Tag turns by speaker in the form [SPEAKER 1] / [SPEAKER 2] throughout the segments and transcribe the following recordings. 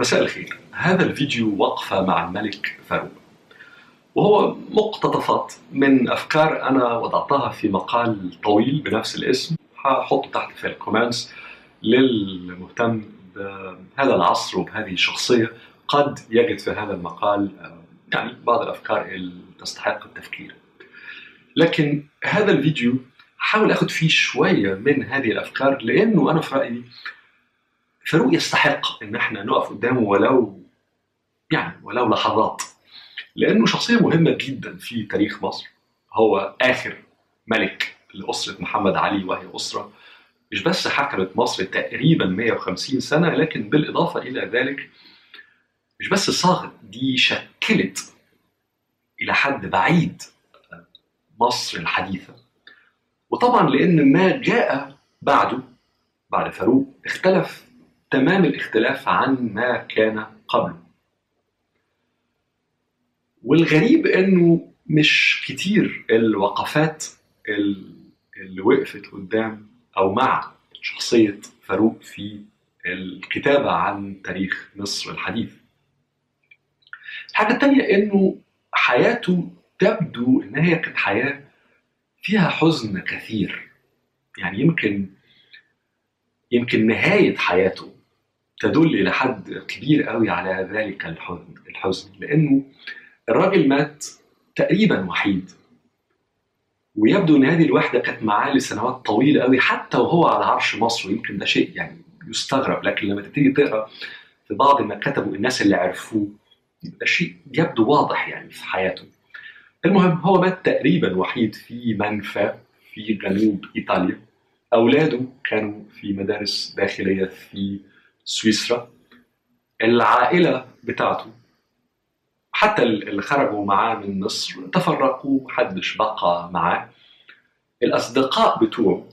[SPEAKER 1] مساء الخير. هذا الفيديو وقفة مع الملك فاروق. وهو مقتطفات من أفكار أنا وضعتها في مقال طويل بنفس الاسم. هحطه تحت في الكومنتس للمهتم بهذا العصر وبهذه الشخصية قد يجد في هذا المقال يعني بعض الأفكار اللي تستحق التفكير. لكن هذا الفيديو حاول أخذ فيه شوية من هذه الأفكار لأنه أنا في رأيي فاروق يستحق إن إحنا نقف قدامه ولو يعني ولو لحظات. لأنه شخصية مهمة جدا في تاريخ مصر. هو آخر ملك لأسرة محمد علي وهي أسرة. مش بس حكمت مصر تقريبا 150 سنة لكن بالإضافة إلى ذلك مش بس صاغت دي شكلت إلى حد بعيد مصر الحديثة. وطبعا لأن ما جاء بعده بعد فاروق اختلف تمام الاختلاف عن ما كان قبله. والغريب إنه مش كتير الوقفات اللي وقفت قدام أو مع شخصية فاروق في الكتابة عن تاريخ مصر الحديث. الحاجة التانية إنه حياته تبدو إن هي كانت حياة فيها حزن كثير. يعني يمكن يمكن نهاية حياته تدل إلى حد كبير قوي على ذلك الحزن لأنه الراجل مات تقريبا وحيد ويبدو إن هذه الوحدة كانت معاه لسنوات طويلة قوي حتى وهو على عرش مصر ويمكن ده شيء يعني يستغرب لكن لما تبتدي تقرأ في بعض ما كتبوا الناس اللي عرفوه ده شيء يبدو واضح يعني في حياته. المهم هو مات تقريبا وحيد في منفى في جنوب إيطاليا. أولاده كانوا في مدارس داخلية في سويسرا العائلة بتاعته حتى اللي خرجوا معاه من مصر تفرقوا محدش بقى معاه. الأصدقاء بتوعه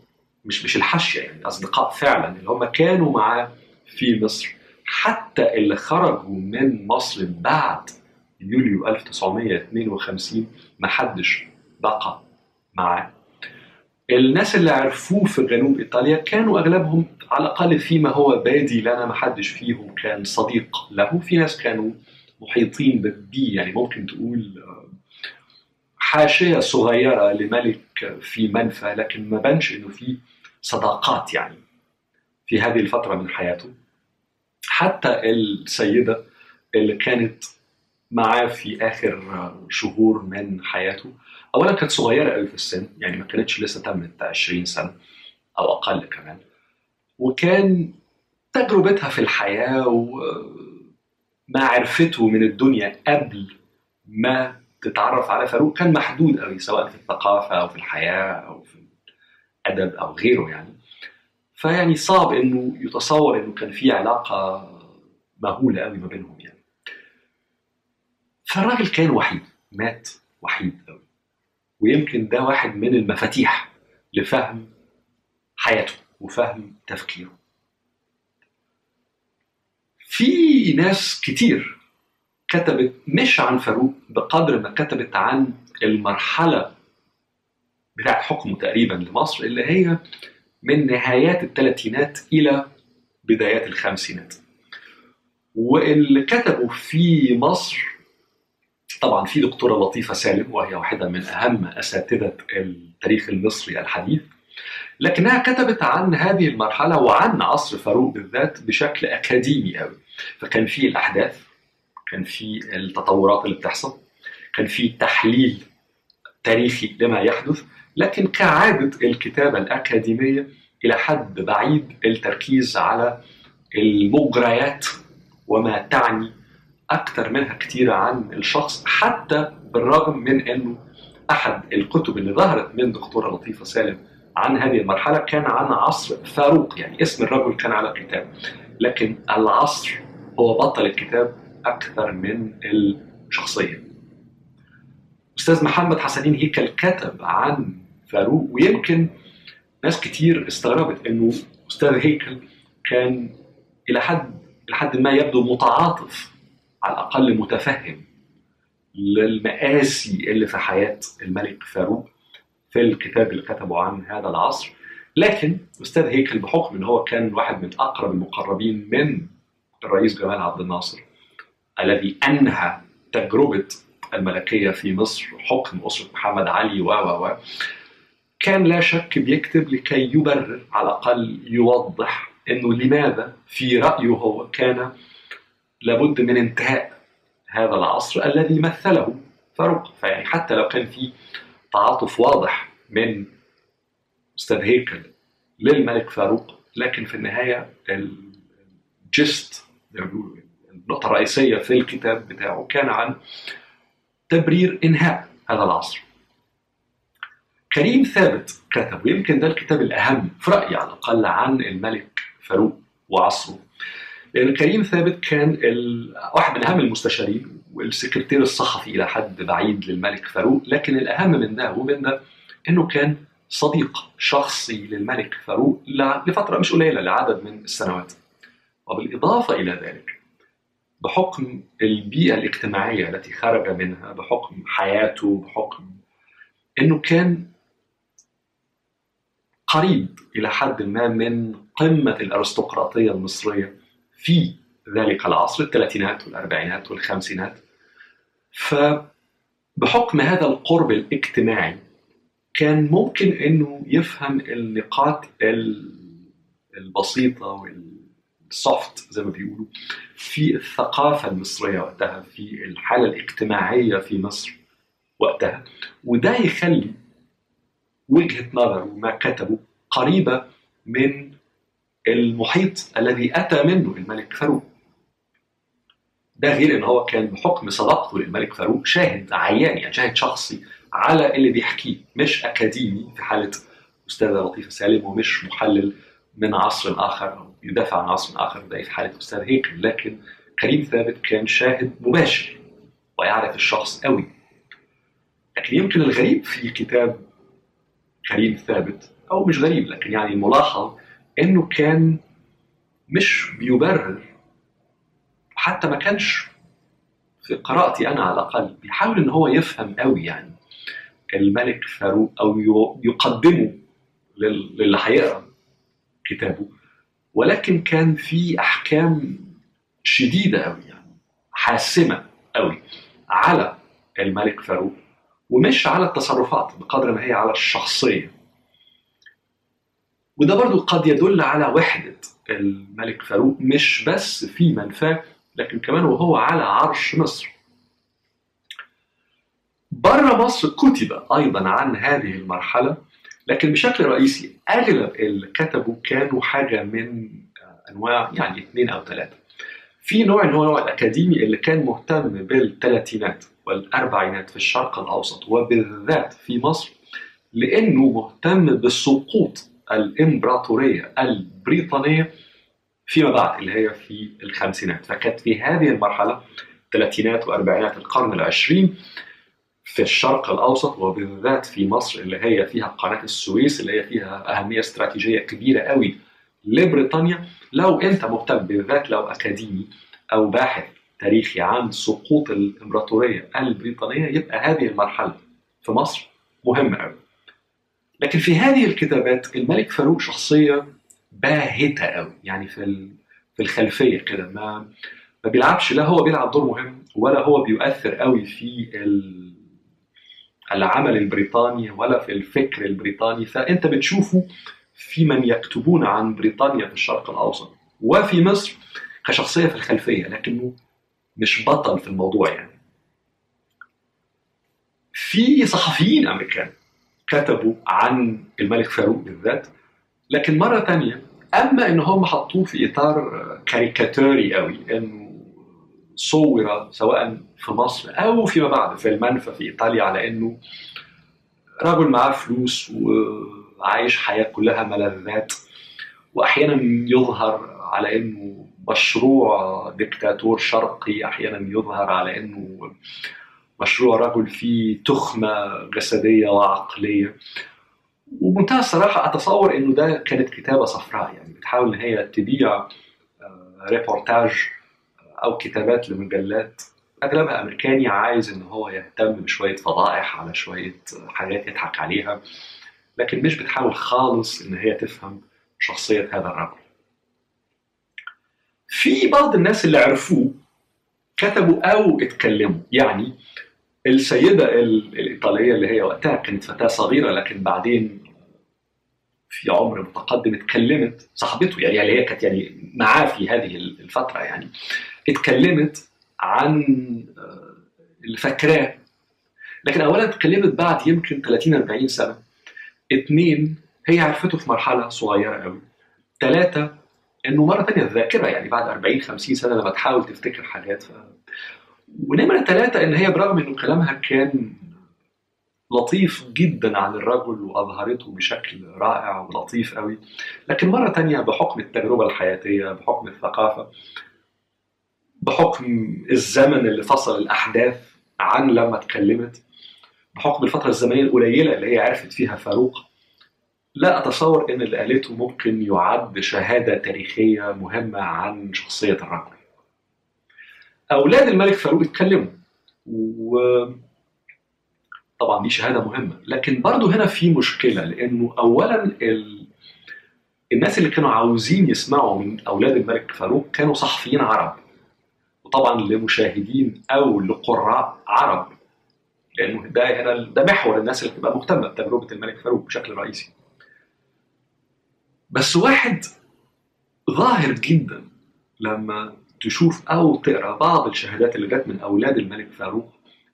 [SPEAKER 1] مش مش الحاشية يعني أصدقاء فعلا اللي هم كانوا معاه في مصر. حتى اللي خرجوا من مصر بعد يوليو 1952 ما حدش بقى معاه. الناس اللي عرفوه في جنوب إيطاليا كانوا أغلبهم على الأقل فيما هو بادي لنا ما حدش فيهم كان صديق له. في ناس كانوا محيطين بيه يعني ممكن تقول حاشية صغيرة لملك في منفى لكن ما بانش إنه في صداقات يعني في هذه الفترة من حياته. حتى السيدة اللي كانت معاه في آخر شهور من حياته اولا كانت صغيرة قوي في السن يعني ما كانتش لسه تمت 20 سنة أو أقل كمان. وكان تجربتها في الحياة وما عرفته من الدنيا قبل ما تتعرف على فاروق كان محدود قوي سواء في الثقافة أو في الحياة أو في الأدب أو غيره يعني. فيعني صعب إنه يتصور إنه كان في علاقة مهولة قوي ما بينهم يعني. فالراجل كان وحيد مات وحيد قوي. ويمكن ده واحد من المفاتيح لفهم حياته. وفهم تفكيره. في ناس كتير كتبت مش عن فاروق بقدر ما كتبت عن المرحلة بتاعت حكمه تقريبا لمصر اللي هي من نهايات الثلاثينات إلى بدايات الخمسينات. واللي كتبوا في مصر طبعا في دكتورة لطيفة سالم وهي واحدة من أهم أساتذة التاريخ المصري الحديث لكنها كتبت عن هذه المرحلة وعن عصر فاروق بالذات بشكل أكاديمي قوي فكان في الأحداث كان في التطورات اللي بتحصل كان في تحليل تاريخي لما يحدث لكن كعادة الكتابة الأكاديمية إلى حد بعيد التركيز على المجريات وما تعني أكثر منها كتير عن الشخص حتى بالرغم من أنه أحد الكتب اللي ظهرت من دكتورة لطيفة سالم عن هذه المرحلة كان عن عصر فاروق يعني اسم الرجل كان على الكتاب. لكن العصر هو بطل الكتاب أكثر من الشخصية. أستاذ محمد حسنين هيكل كتب عن فاروق ويمكن ناس كتير استغربت أنه أستاذ هيكل كان إلى حد لحد ما يبدو متعاطف على الأقل متفهم للمآسي اللي في حياة الملك فاروق. في الكتاب اللي كتبه عن هذا العصر. لكن أستاذ هيكل بحكم أن هو كان واحد من أقرب المقربين من الرئيس جمال عبد الناصر الذي أنهى تجربة الملكية في مصر حكم أسرة محمد علي و و كان لا شك بيكتب لكي يبرر على الأقل يوضح إنه لماذا في رأيه هو كان لابد من انتهاء هذا العصر الذي مثله فاروق. فيعني حتى لو كان في تعاطف واضح من أستاذ هيكل للملك فاروق لكن في النهاية الجست النقطة الرئيسية في الكتاب بتاعه كان عن تبرير إنهاء هذا العصر كريم ثابت كتب ويمكن ده الكتاب الأهم في رأيي على الأقل عن الملك فاروق وعصره لأن كريم ثابت كان. واحد من أهم المستشارين والسكرتير الصحفي إلى حد بعيد للملك فاروق لكن الأهم من ده ومن ده إنه كان صديق شخصي للملك فاروق لفترة مش قليلة لعدد من السنوات. وبالإضافة إلى ذلك بحكم البيئة الاجتماعية التي خرج منها بحكم حياته بحكم إنه كان قريب إلى حد ما من قمة الأرستقراطية المصرية في ذلك العصر الثلاثينات والأربعينات والخمسينات. فبحكم هذا القرب الاجتماعي كان ممكن إنه يفهم النقاط البسيطة والسوفت زي ما بيقولوا في الثقافة المصرية وقتها في الحالة الاجتماعية في مصر وقتها. وده يخلي وجهة نظره وما كتبه قريبة من المحيط الذي أتى منه الملك فاروق. ده غير إن هو كان بحكم صداقته للملك فاروق شاهد عيان يعني شاهد شخصي على اللي بيحكيه مش أكاديمي في حالة أستاذة لطيفة سالم ومش محلل من عصر آخر أو يدافع عن عصر آخر زي في حالة أستاذ هيكل لكن كريم ثابت كان شاهد مباشر ويعرف الشخص قوي. لكن يمكن الغريب في كتاب كريم ثابت أو مش غريب لكن يعني الملاحظ إنه كان مش بيبرر حتى ما كانش في قراءتي أنا على الأقل بيحاول إن هو يفهم قوي يعني الملك فاروق أو يقدمه للي هيقرا كتابه. ولكن كان في أحكام شديدة قوي يعني حاسمة قوي على الملك فاروق ومش على التصرفات بقدر ما هي على الشخصية. وده برضو قد يدل على وحدة الملك فاروق مش بس في منفاه لكن كمان وهو على عرش مصر. بره مصر كتب أيضا عن هذه المرحلة لكن بشكل رئيسي أغلب اللي كتبوا كانوا حاجة من أنواع يعني اثنين أو ثلاثة. في نوع هو النوع الأكاديمي اللي كان مهتم بالثلاثينات والأربعينات في الشرق الأوسط وبالذات في مصر لأنه مهتم بسقوط الإمبراطورية البريطانية فيما بعد اللي هي في الخمسينات. فكانت في هذه المرحلة الثلاثينات وأربعينات القرن العشرين في الشرق الأوسط وبالذات في مصر اللي هي فيها قناة السويس اللي هي فيها أهمية استراتيجية كبيرة قوي لبريطانيا. لو أنت مهتم بالذات لو أكاديمي أو باحث تاريخي عن سقوط الإمبراطورية البريطانية يبقى هذه المرحلة في مصر مهمة قوي. لكن في هذه الكتابات الملك فاروق شخصيه باهتة قوي يعني في في الخلفية كده ما ما بيلعبش لا هو بيلعب دور مهم ولا هو بيؤثر قوي في العمل البريطاني ولا في الفكر البريطاني. فأنت بتشوفه في من يكتبون عن بريطانيا في الشرق الأوسط وفي مصر كشخصية في الخلفية لكنه مش بطل في الموضوع يعني. في صحفيين أمريكان كتبوا عن الملك فاروق بالذات لكن مرة تانية أما إن هم حطوه في إطار كاريكاتوري قوي إنه صور سواء في مصر أو فيما بعد في المنفى في إيطاليا على إنه رجل معاه فلوس وعايش حياة كلها ملذات وأحيانا يظهر على إنه مشروع دكتاتور شرقي أحيانا يظهر على إنه مشروع رجل فيه تخمة جسدية وعقلية. وبمنتهى الصراحة أتصور إنه ده كانت كتابة صفراء يعني بتحاول إن هي تبيع ريبورتاج أو كتابات لمجلات أغلبها أمريكاني عايز إن هو يهتم بشوية فضائح على شوية حاجات يضحك عليها لكن مش بتحاول خالص إن هي تفهم شخصية هذا الرجل. في بعض الناس اللي عرفوه كتبوا أو اتكلموا يعني السيدة الإيطالية اللي هي وقتها كانت فتاة صغيرة لكن بعدين في عمر متقدم اتكلمت صاحبته يعني اللي هي كانت يعني معاه في هذه الفترة يعني اتكلمت عن آه، اللي فاكراه. لكن اولا اتكلمت بعد يمكن 30 40 سنة. اثنين هي عرفته في مرحلة صغيرة قوي. ثلاثة إنه مرة ثانية الذاكرة يعني بعد 40 50 سنة لما تحاول تفتكر حاجات ف... ونمرة ثلاثة إن هي برغم انه كلامها كان لطيف جدا عن الرجل وأظهرته بشكل رائع ولطيف قوي لكن مرة تانية بحكم التجربة الحياتية بحكم الثقافة بحكم الزمن اللي فصل الأحداث عن لما اتكلمت بحكم الفترة الزمنية القليلة اللي هي عرفت فيها فاروق لا أتصور إن اللي قالته ممكن يعد شهادة تاريخية مهمة عن شخصية الرجل. أولاد الملك فاروق اتكلموا و طبعا دي شهادة مهمة لكن برضه هنا في مشكلة لأنه اولا ال... الناس اللي كانوا عاوزين يسمعوا من أولاد الملك فاروق كانوا صحفيين عرب وطبعا لمشاهدين أو لقراء عرب لأنه ده هنا ده محور الناس اللي بتبقى مهتمة بتجربة الملك فاروق بشكل رئيسي. بس واحد ظاهر جدا لما تشوف أو تقرأ بعض الشهادات اللي جت من أولاد الملك فاروق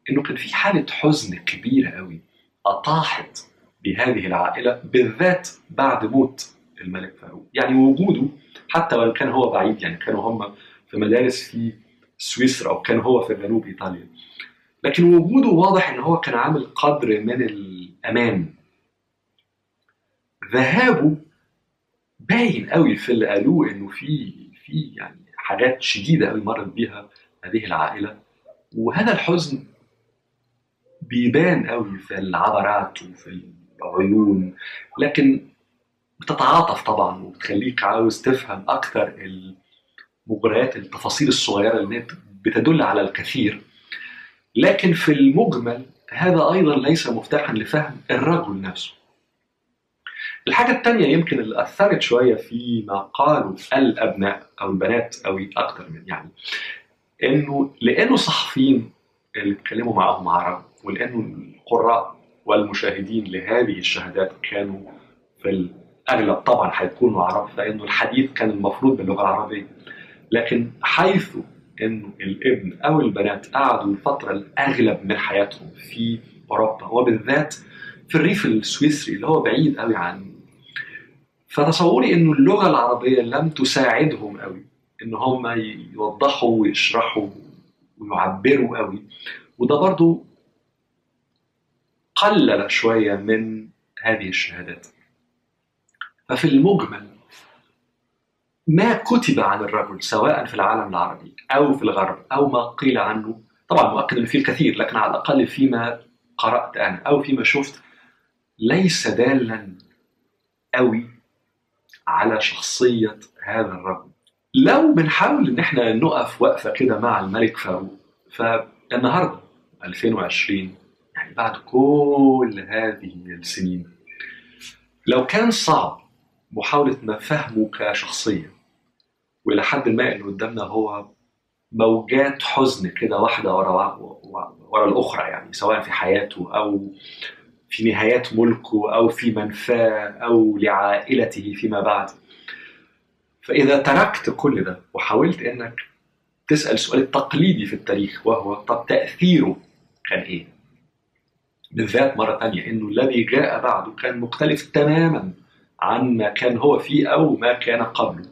[SPEAKER 1] إنه كان في حالة حزن كبيرة قوي اطاحت بهذه العائلة بالذات بعد موت الملك فاروق. يعني وجوده حتى وإن كان هو بعيد يعني كانوا هم في مدارس في سويسرا أو كان هو في جنوب إيطاليا. لكن وجوده واضح إن هو كان عامل قدر من الأمان. ذهابه باين قوي في اللي قالوه إنه في في يعني حاجات شديدة قوي مرت بيها هذه العائلة. وهذا الحزن بيبان قوي في العبرات وفي العيون لكن بتتعاطف طبعا وبتخليك عاوز تفهم أكثر المغريات التفاصيل الصغيرة اللي بتدل على الكثير. لكن في المجمل هذا أيضا ليس مفتاحا لفهم الرجل نفسه. الحاجة الثانية يمكن اللي أثرت شوية فيما قالوا الأبناء أو البنات أو أكثر من يعني إنه لأنه صحفيين اللي اتكلموا معهم عرب ولأنه القراء والمشاهدين لهذه الشهادات كانوا في الأغلب طبعا حيكونوا عرب فإنه الحديث كان المفروض باللغة العربية. لكن حيث إنه الإبن أو البنات قعدوا الفترة الأغلب من حياتهم في أوروبا وبالذات في الريف السويسري اللي هو بعيد قوي عن فتصوري إنه اللغة العربية لم تساعدهم قوي إن هم يوضحوا ويشرحوا ويعبروا قوي. وده برضو قلل شوية من هذه الشهادات. ففي المجمل ما كتب عن الرجل سواء في العالم العربي أو في الغرب أو ما قيل عنه طبعا مؤكد ان فيه الكثير لكن على الأقل فيما قرأت أنا أو فيما شفت ليس دالا قوي على شخصية هذا الرجل. لو بنحاول إن إحنا نقف وقفة كده مع الملك فاروق فالنهاردة 2020 يعني بعد كل هذه السنين لو كان صعب محاولة فهمه كشخصية وإلى حد ما اللي قدامنا هو موجات حزن كده واحدة ورا ورا الأخرى يعني سواء في حياته أو في نهايات ملكه أو في منفاه أو لعائلته فيما بعد. فإذا تركت كل ده وحاولت إنك تسأل السؤال التقليدي في التاريخ وهو طب تأثيره كان إيه؟ بالذات مرة ثانية إنه الذي جاء بعده كان مختلف تماما عن ما كان هو فيه أو ما كان قبله.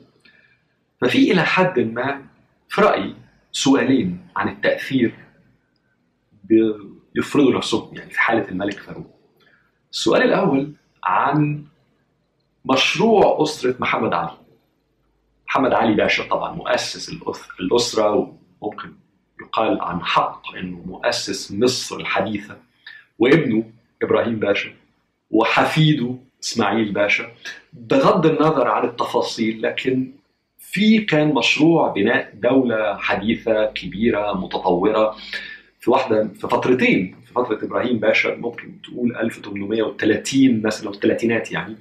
[SPEAKER 1] ففي إلى حد ما في رأيي سؤالين عن التأثير يفرضوا نفسهم يعني في حالة الملك فاروق. السؤال الأول عن مشروع أسرة محمد علي. محمد علي باشا طبعا مؤسس الأسرة وممكن يقال عن حق أنه مؤسس مصر الحديثة وابنه إبراهيم باشا وحفيده إسماعيل باشا بغض النظر عن التفاصيل لكن في كان مشروع بناء دولة حديثة كبيرة متطورة في واحدة في فترتين في فترة إبراهيم باشا ممكن تقول 1830 مثلا الثلاثينات يعني.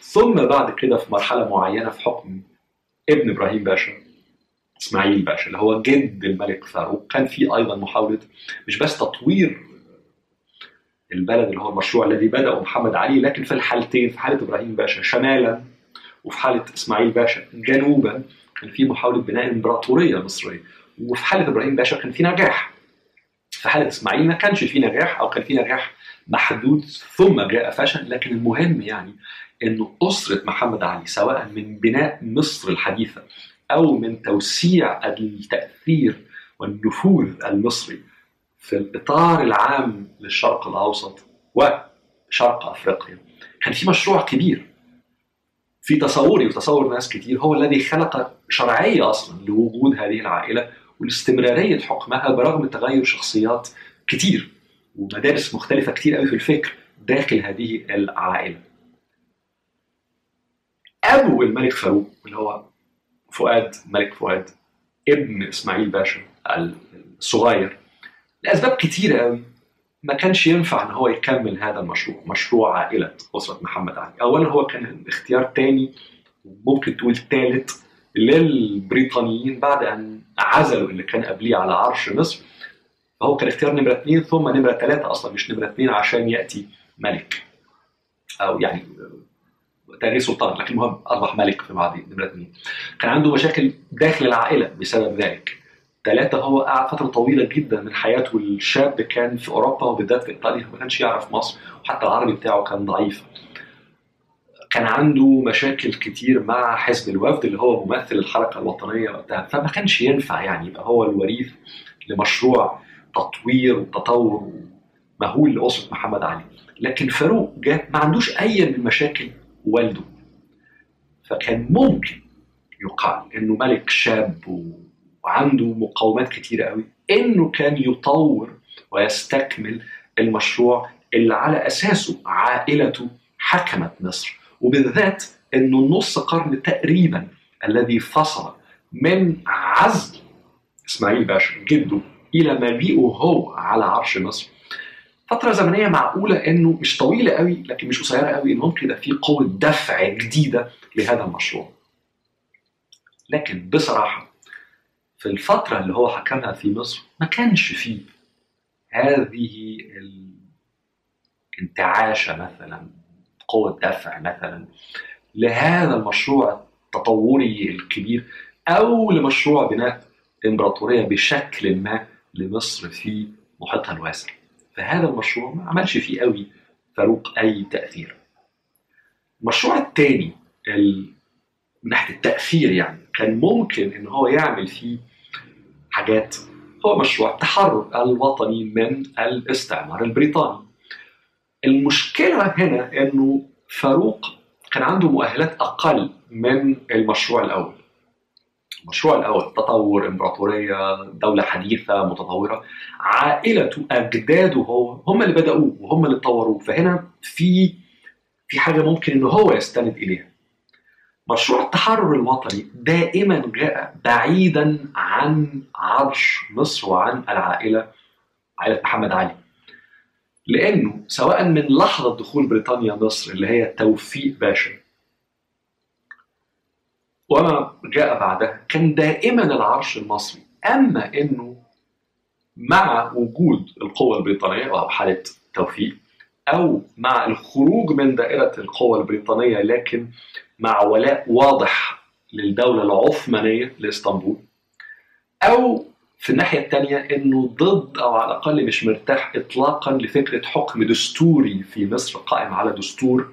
[SPEAKER 1] ثم بعد كده في مرحلة معينة في حكم ابن إبراهيم باشا إسماعيل باشا اللي هو جد الملك فاروق كان في أيضا محاولة مش بس تطوير البلد اللي هو المشروع الذي بدأه محمد علي لكن في الحالتين في حالة إبراهيم باشا شمالا وفي حالة إسماعيل باشا جنوبا كان في محاولة بناء إمبراطورية مصرية. وفي حالة إبراهيم باشا كان في نجاح. في حاله إسماعيل ما كانش في نجاح أو كان في نجاح محدود؟ ثم جاء فشل. لكن المهم يعني إنه أسرة محمد علي سواء من بناء مصر الحديثة أو من توسيع التأثير والنفوذ المصري في الإطار العام للشرق الأوسط وشرق أفريقيا كان في مشروع كبير. في تصوري وتصور ناس كتير هو الذي خلق شرعية أصلا لوجود هذه العائلة والاستمرارية حكمها برغم تغير شخصيات كتير ومدارس مختلفة كتير قوي في الفكر داخل هذه العائلة. أبو الملك فاروق اللي هو فؤاد الملك فؤاد ابن إسماعيل باشا الصغير لأسباب كتيره قوي ما كانش ينفع إن هو يكمل هذا المشروع مشروع عائلة أسرة محمد علي اولا هو كان اختيار تاني ممكن تقول ثالث للبريطانيين بعد أن عزلوا اللي كان قبليه على عرش مصر. فهو كان اختيار نمرة اثنين ثم نمرة ثلاثة أصلا مش نمرة اثنين عشان يأتي ملك. أو يعني تاريخ سلطان لكن المهم أصبح ملك في بعض نمرة اثنين كان عنده مشاكل داخل العائلة بسبب ذلك. ثلاثة هو قعد فترة طويلة جدا من حياته الشاب كان في أوروبا وبالذات في إيطاليا ما كانش يعرف مصر وحتى العربي بتاعه كان ضعيف. كان عنده مشاكل كتير مع حزب الوفد اللي هو ممثل الحركة الوطنية وقتها فما كانش ينفع يعني يبقى هو الوريث لمشروع تطوير وتطور مهول لأسرة محمد علي. لكن فاروق جاء ما عندوش أي من مشاكل والده. فكان ممكن يقال إنه ملك شاب وعنده مقاومات كتيرة قوي إنه كان يطور ويستكمل المشروع اللي على أساسه عائلته حكمت مصر. وبالذات انه النص قرن تقريبا الذي فصل من عزل إسماعيل باشا جده إلى مجيئه هو على عرش مصر. فترة زمنية معقولة إنه مش طويلة قوي لكن مش قصيرة قوي ان ممكن في قوة دفع جديدة لهذا المشروع. لكن بصراحة في الفترة اللي هو حكمها في مصر ما كانش فيه هذه الانتعاشه مثلا. قوة دفع مثلا لهذا المشروع التطوري الكبير أو لمشروع بناء إمبراطورية بشكل ما لمصر في محيطها الواسع. فهذا المشروع ما عملش فيه قوي فاروق أي تأثير. المشروع الثاني من ناحية التأثير يعني كان ممكن إن هو يعمل فيه حاجات هو مشروع التحرر الوطني من الاستعمار البريطاني. المشكلة هنا إنه فاروق كان عنده مؤهلات أقل من المشروع الأول. المشروع الأول تطور إمبراطورية دولة حديثة متطورة عائلته اجداده هو هم اللي بدأوه وهم اللي طوروه فهنا في في حاجة ممكن ان هو يستند إليها. مشروع التحرر الوطني دائما جاء بعيدا عن عرش مصر وعن العائلة عائلة محمد علي. لأنه سواء من لحظة دخول بريطانيا مصر اللي هي توفيق باشا وما جاء بعدها كان دائما العرش المصري. أما إنه مع وجود القوة البريطانية أو حالة توفيق أو مع الخروج من دائرة القوة البريطانية لكن مع ولاء واضح للدولة العثمانية لإسطنبول أو في الناحية الثانية إنه ضد أو على الأقل مش مرتاح إطلاقا لفكرة حكم دستوري في مصر قائم على دستور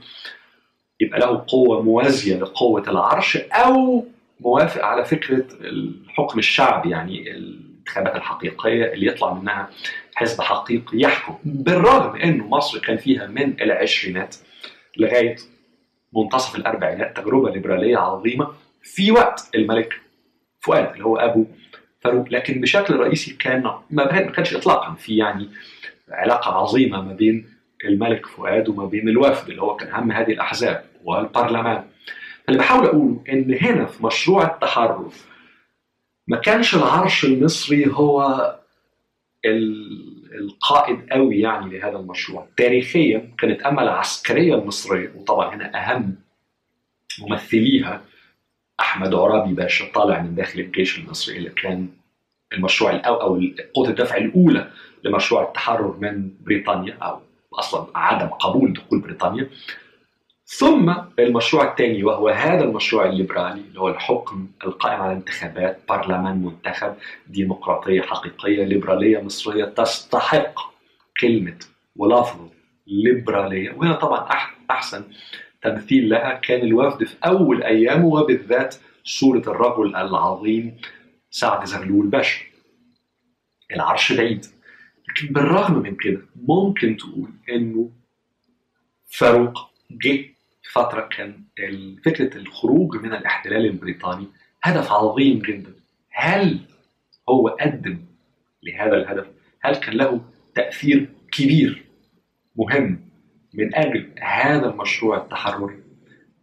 [SPEAKER 1] يبقى له قوة موازية لقوة العرش أو موافق على فكرة الحكم الشعبي يعني الانتخابات الحقيقية اللي يطلع منها حزب حقيقي يحكم. بالرغم أنه مصر كان فيها من العشرينات لغاية منتصف الأربعينات تجربة ليبرالية عظيمة في وقت الملك فؤاد اللي هو أبو فاروق لكن بشكل رئيسي كان ما كانش إطلاقا في يعني علاقة عظيمة ما بين الملك فؤاد وما بين الوفد اللي هو كان أهم هذه الأحزاب والبرلمان. اللي بحاول أقوله إن هنا في مشروع التحرر ما كانش العرش المصري هو القائد قوي يعني لهذا المشروع. تاريخيا كانت أما العسكرية المصرية وطبعا هنا أهم ممثليها أحمد عرابي باشا طالع من داخل الجيش المصري اللي كان المشروع الأو أو قوة الدفع الأولى لمشروع التحرر من بريطانيا أو أصلا عدم قبول دخول بريطانيا. ثم المشروع الثاني وهو هذا المشروع الليبرالي اللي هو الحكم القائم على انتخابات برلمان منتخب ديمقراطية حقيقية ليبرالية مصرية تستحق كلمة ولفظ ليبرالية وهنا طبعا أحسن تمثيل لها كان الوفد في أول أيامه وبالذات صورة الرجل العظيم سعد زغلول باشا العرش بعيد. لكن بالرغم من كده ممكن تقول إنه فاروق جه فترة كان فكرة الخروج من الاحتلال البريطاني هدف عظيم جدا. هل هو قدم لهذا الهدف؟ هل كان له تأثير كبير مهم؟ من أجل هذا المشروع التحرري.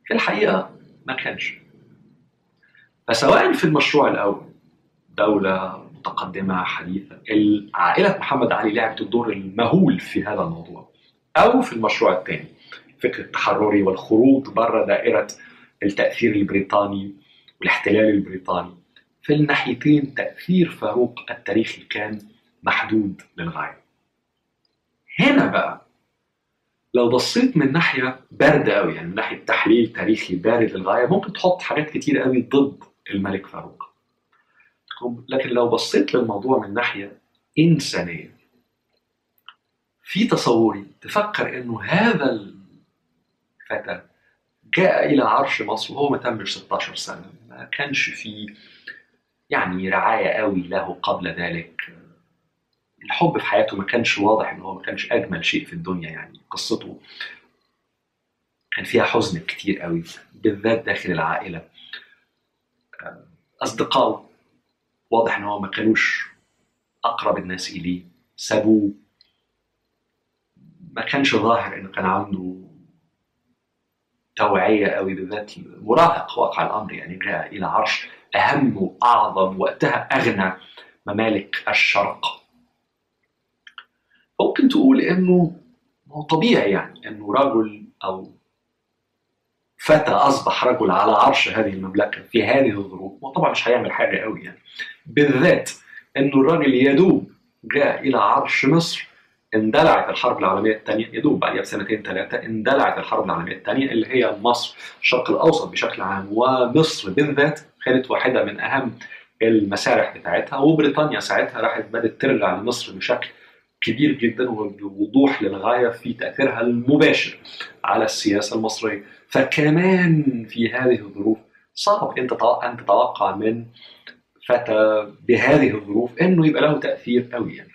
[SPEAKER 1] في الحقيقة ما كانش. فسواء في المشروع الأول دولة متقدمة حديثة عائلة محمد علي لعبت الدور المهول في هذا الموضوع. أو في المشروع الثاني فكر التحرري والخروج بره دائرة التأثير البريطاني والاحتلال البريطاني. في الناحيتين تأثير فاروق التاريخي كان محدود للغاية. هنا بقى لو بصيت من ناحية باردة قوي يعني من ناحية تحليل تاريخي بارد للغاية ممكن تحط حاجات كتير قوي ضد الملك فاروق. لكن لو بصيت للموضوع من ناحية إنسانية في تصوري تفكر إنه هذا الفتى جاء إلى عرش مصر وهو ما تمش 16 سنة ما كانش في يعني رعاية قوي له قبل ذلك. الحب في حياته ما كانش واضح إن هو ما كانش أجمل شيء في الدنيا يعني قصته كان فيها حزن كتير قوي بالذات داخل العائلة. اصدقائه واضح إن هو ما كانوش أقرب الناس إليه سابوه. ما كانش ظاهر إنه كان عنده توعية قوي بالذات مراهق واقع الأمر يعني جاء إلى عرش أهم وأعظم وقتها أغنى ممالك الشرق. ممكن تقول إنه هو طبيعي يعني إنه رجل أو فتى أصبح رجل على عرش هذه المملكة في هذه الظروف وطبعا مش هيعمل حاجة قوي يعني. بالذات إنه الراجل يدوب جاء إلى عرش مصر اندلعت الحرب العالمية الثانية يدوب بعدها بسنتين ثلاثة اندلعت الحرب العالمية الثانية اللي هي مصر الشرق الأوسط بشكل عام ومصر بالذات كانت واحدة من أهم المسارح بتاعتها وبريطانيا ساعتها راحت بدأت ترجع لمصر بشكل كبير جدا وبوضوح للغاية في تأثيرها المباشر على السياسة المصرية. فكمان في هذه الظروف صعب أن تتوقع من فتى بهذه الظروف أنه يبقى له تأثير قوي. يعني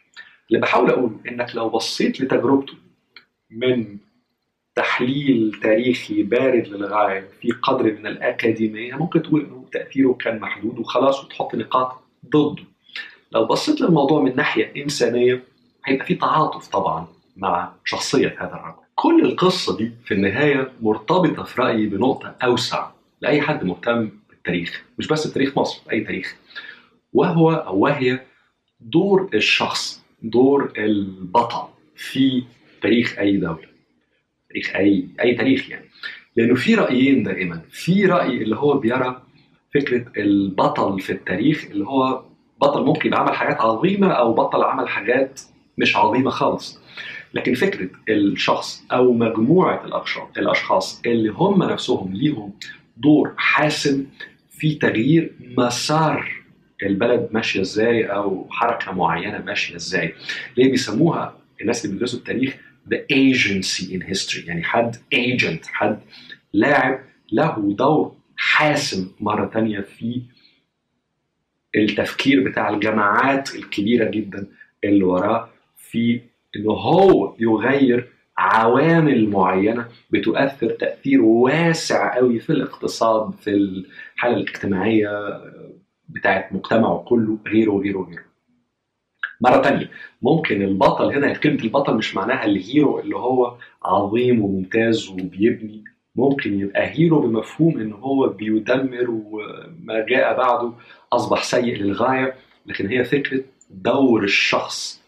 [SPEAKER 1] اللي بحاول أقوله إنك لو بصيت لتجربته من تحليل تاريخي بارد للغاية في قدر من الأكاديمية ممكن تقول إنه تأثيره كان محدود وخلاص وتحط نقاط ضده. لو بصيت للموضوع من ناحية إنسانية هيبقى في تعاطف طبعا مع شخصية هذا الرجل. كل القصة دي في النهاية مرتبطة في رأيي بنقطة أوسع لأي حد مهتم بالتاريخ مش بس تاريخ مصر أي تاريخ. وهو أو وهي دور الشخص دور البطل في تاريخ أي دولة تاريخ أي أي تاريخ يعني. لأنه في رأيين دائما في رأي اللي هو بيرى فكرة البطل في التاريخ اللي هو بطل ممكن يبقى عمل حاجات عظيمة أو بطل عمل حاجات مش عظيمة خالص. لكن فكرة الشخص أو مجموعة الأشخاص اللي هم نفسهم ليهم دور حاسم في تغيير مسار البلد ماشية إزاي أو حركة معينة ماشية إزاي. ليه بيسموها الناس اللي بيدرسوا التاريخ the agency in history يعني حد agent حد لاعب له دور حاسم مرة تانية في التفكير بتاع الجماعات الكبيرة جدا اللي وراه. في إنه هو يغير عوامل معينة بتؤثر تأثير واسع قوي في الاقتصاد في الحالة الاجتماعية بتاعت مجتمعه كله غيره وغيره وغيره. مرة تانية ممكن البطل هنا كلمة البطل مش معناها الهيرو اللي هو عظيم وممتاز وبيبني ممكن يبقى هيرو بمفهوم إن هو بيدمر وما جاء بعده أصبح سيء للغاية لكن هي فكرة دور الشخص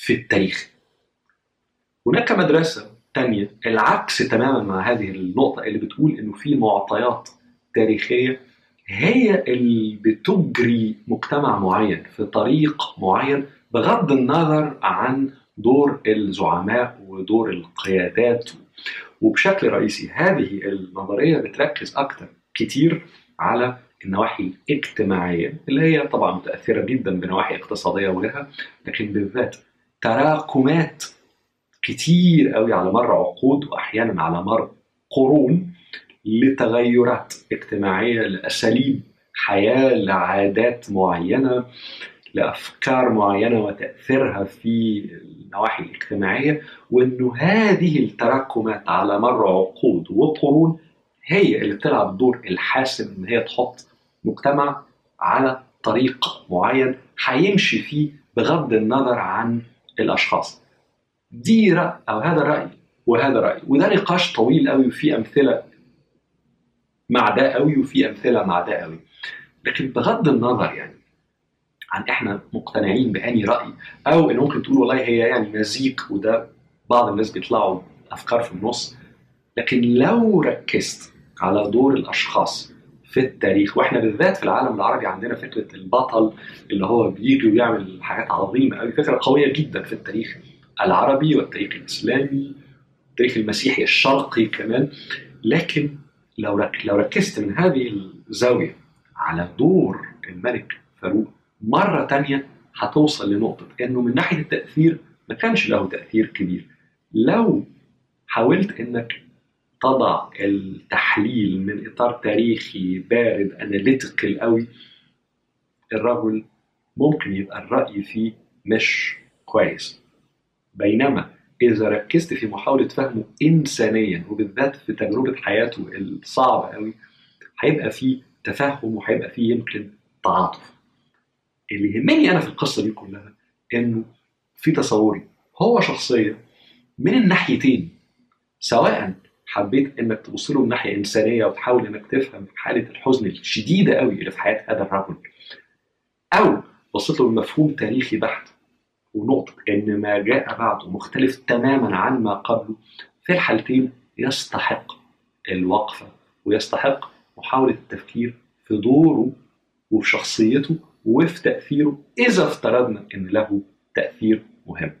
[SPEAKER 1] في التاريخ. هناك مدرسة تانية العكس تماما مع هذه النقطة اللي بتقول إنه في معطيات تاريخية هي اللي بتجري مجتمع معين في طريق معين بغض النظر عن دور الزعماء ودور القيادات. وبشكل رئيسي هذه النظرية بتركز أكثر كتير على النواحي الاجتماعية اللي هي طبعا متأثرة جدا بنواحي اقتصادية وغيرها لكن بالذات تراكمات كتير قوي على مر عقود وأحيانا على مر قرون لتغيرات اجتماعية لأساليب حياة لعادات معينة لأفكار معينة وتأثيرها في النواحي الاجتماعية وانه هذه التراكمات على مر عقود وقرون هي اللي بتلعب الدور الحاسم إن هي تحط مجتمع على طريق معين هيمشي فيه بغض النظر عن الأشخاص. دي رأي أو هذا راي وهذا راي وده نقاش طويل قوي وفي أمثلة مع ده قوي وفي أمثلة مع ده قوي. لكن بغض النظر يعني عن إحنا مقتنعين بأني رأي أو إن ممكن تقول والله هي يعني مزيج وده بعض الناس بيطلعوا أفكار في النص لكن لو ركزت على دور الأشخاص في التاريخ وإحنا بالذات في العالم العربي عندنا فكرة البطل اللي هو بيجي ويعمل حاجات عظيمة قوي فكرة قوية جدا في التاريخ العربي والتاريخ الإسلامي التاريخ المسيحي الشرقي كمان لكن لو. لو ركزت من هذه الزاوية على دور الملك فاروق مرة تانية هتوصل لنقطة إنه من ناحية التأثير ما كانش له تأثير كبير لو حاولت إنك تضع التحليل من إطار تاريخي بارد أناليتيكال قوي الرجل ممكن يبقى الرأي فيه مش كويس. بينما إذا ركزت في محاولة فهمه انسانيا وبالذات في تجربة حياته الصعبة قوي هيبقى فيه تفهم وهيبقى فيه يمكن تعاطف. اللي يهمني أنا في القصة دي كلها إنه في تصوري. هو شخصيه من الناحيتين سواء حبيت إنك تبص له من ناحية إنسانية وتحاول إنك تفهم حالة الحزن الشديدة قوي اللي في حياة هذا الرجل. أو بصيت له بمفهوم تاريخي بحت ونقطة إن ما جاء بعده مختلف تماما عن ما قبله في الحالتين يستحق الوقفه ويستحق محاولة التفكير في دوره وفي شخصيته وفي تأثيره إذا افترضنا إن له تأثير مهم.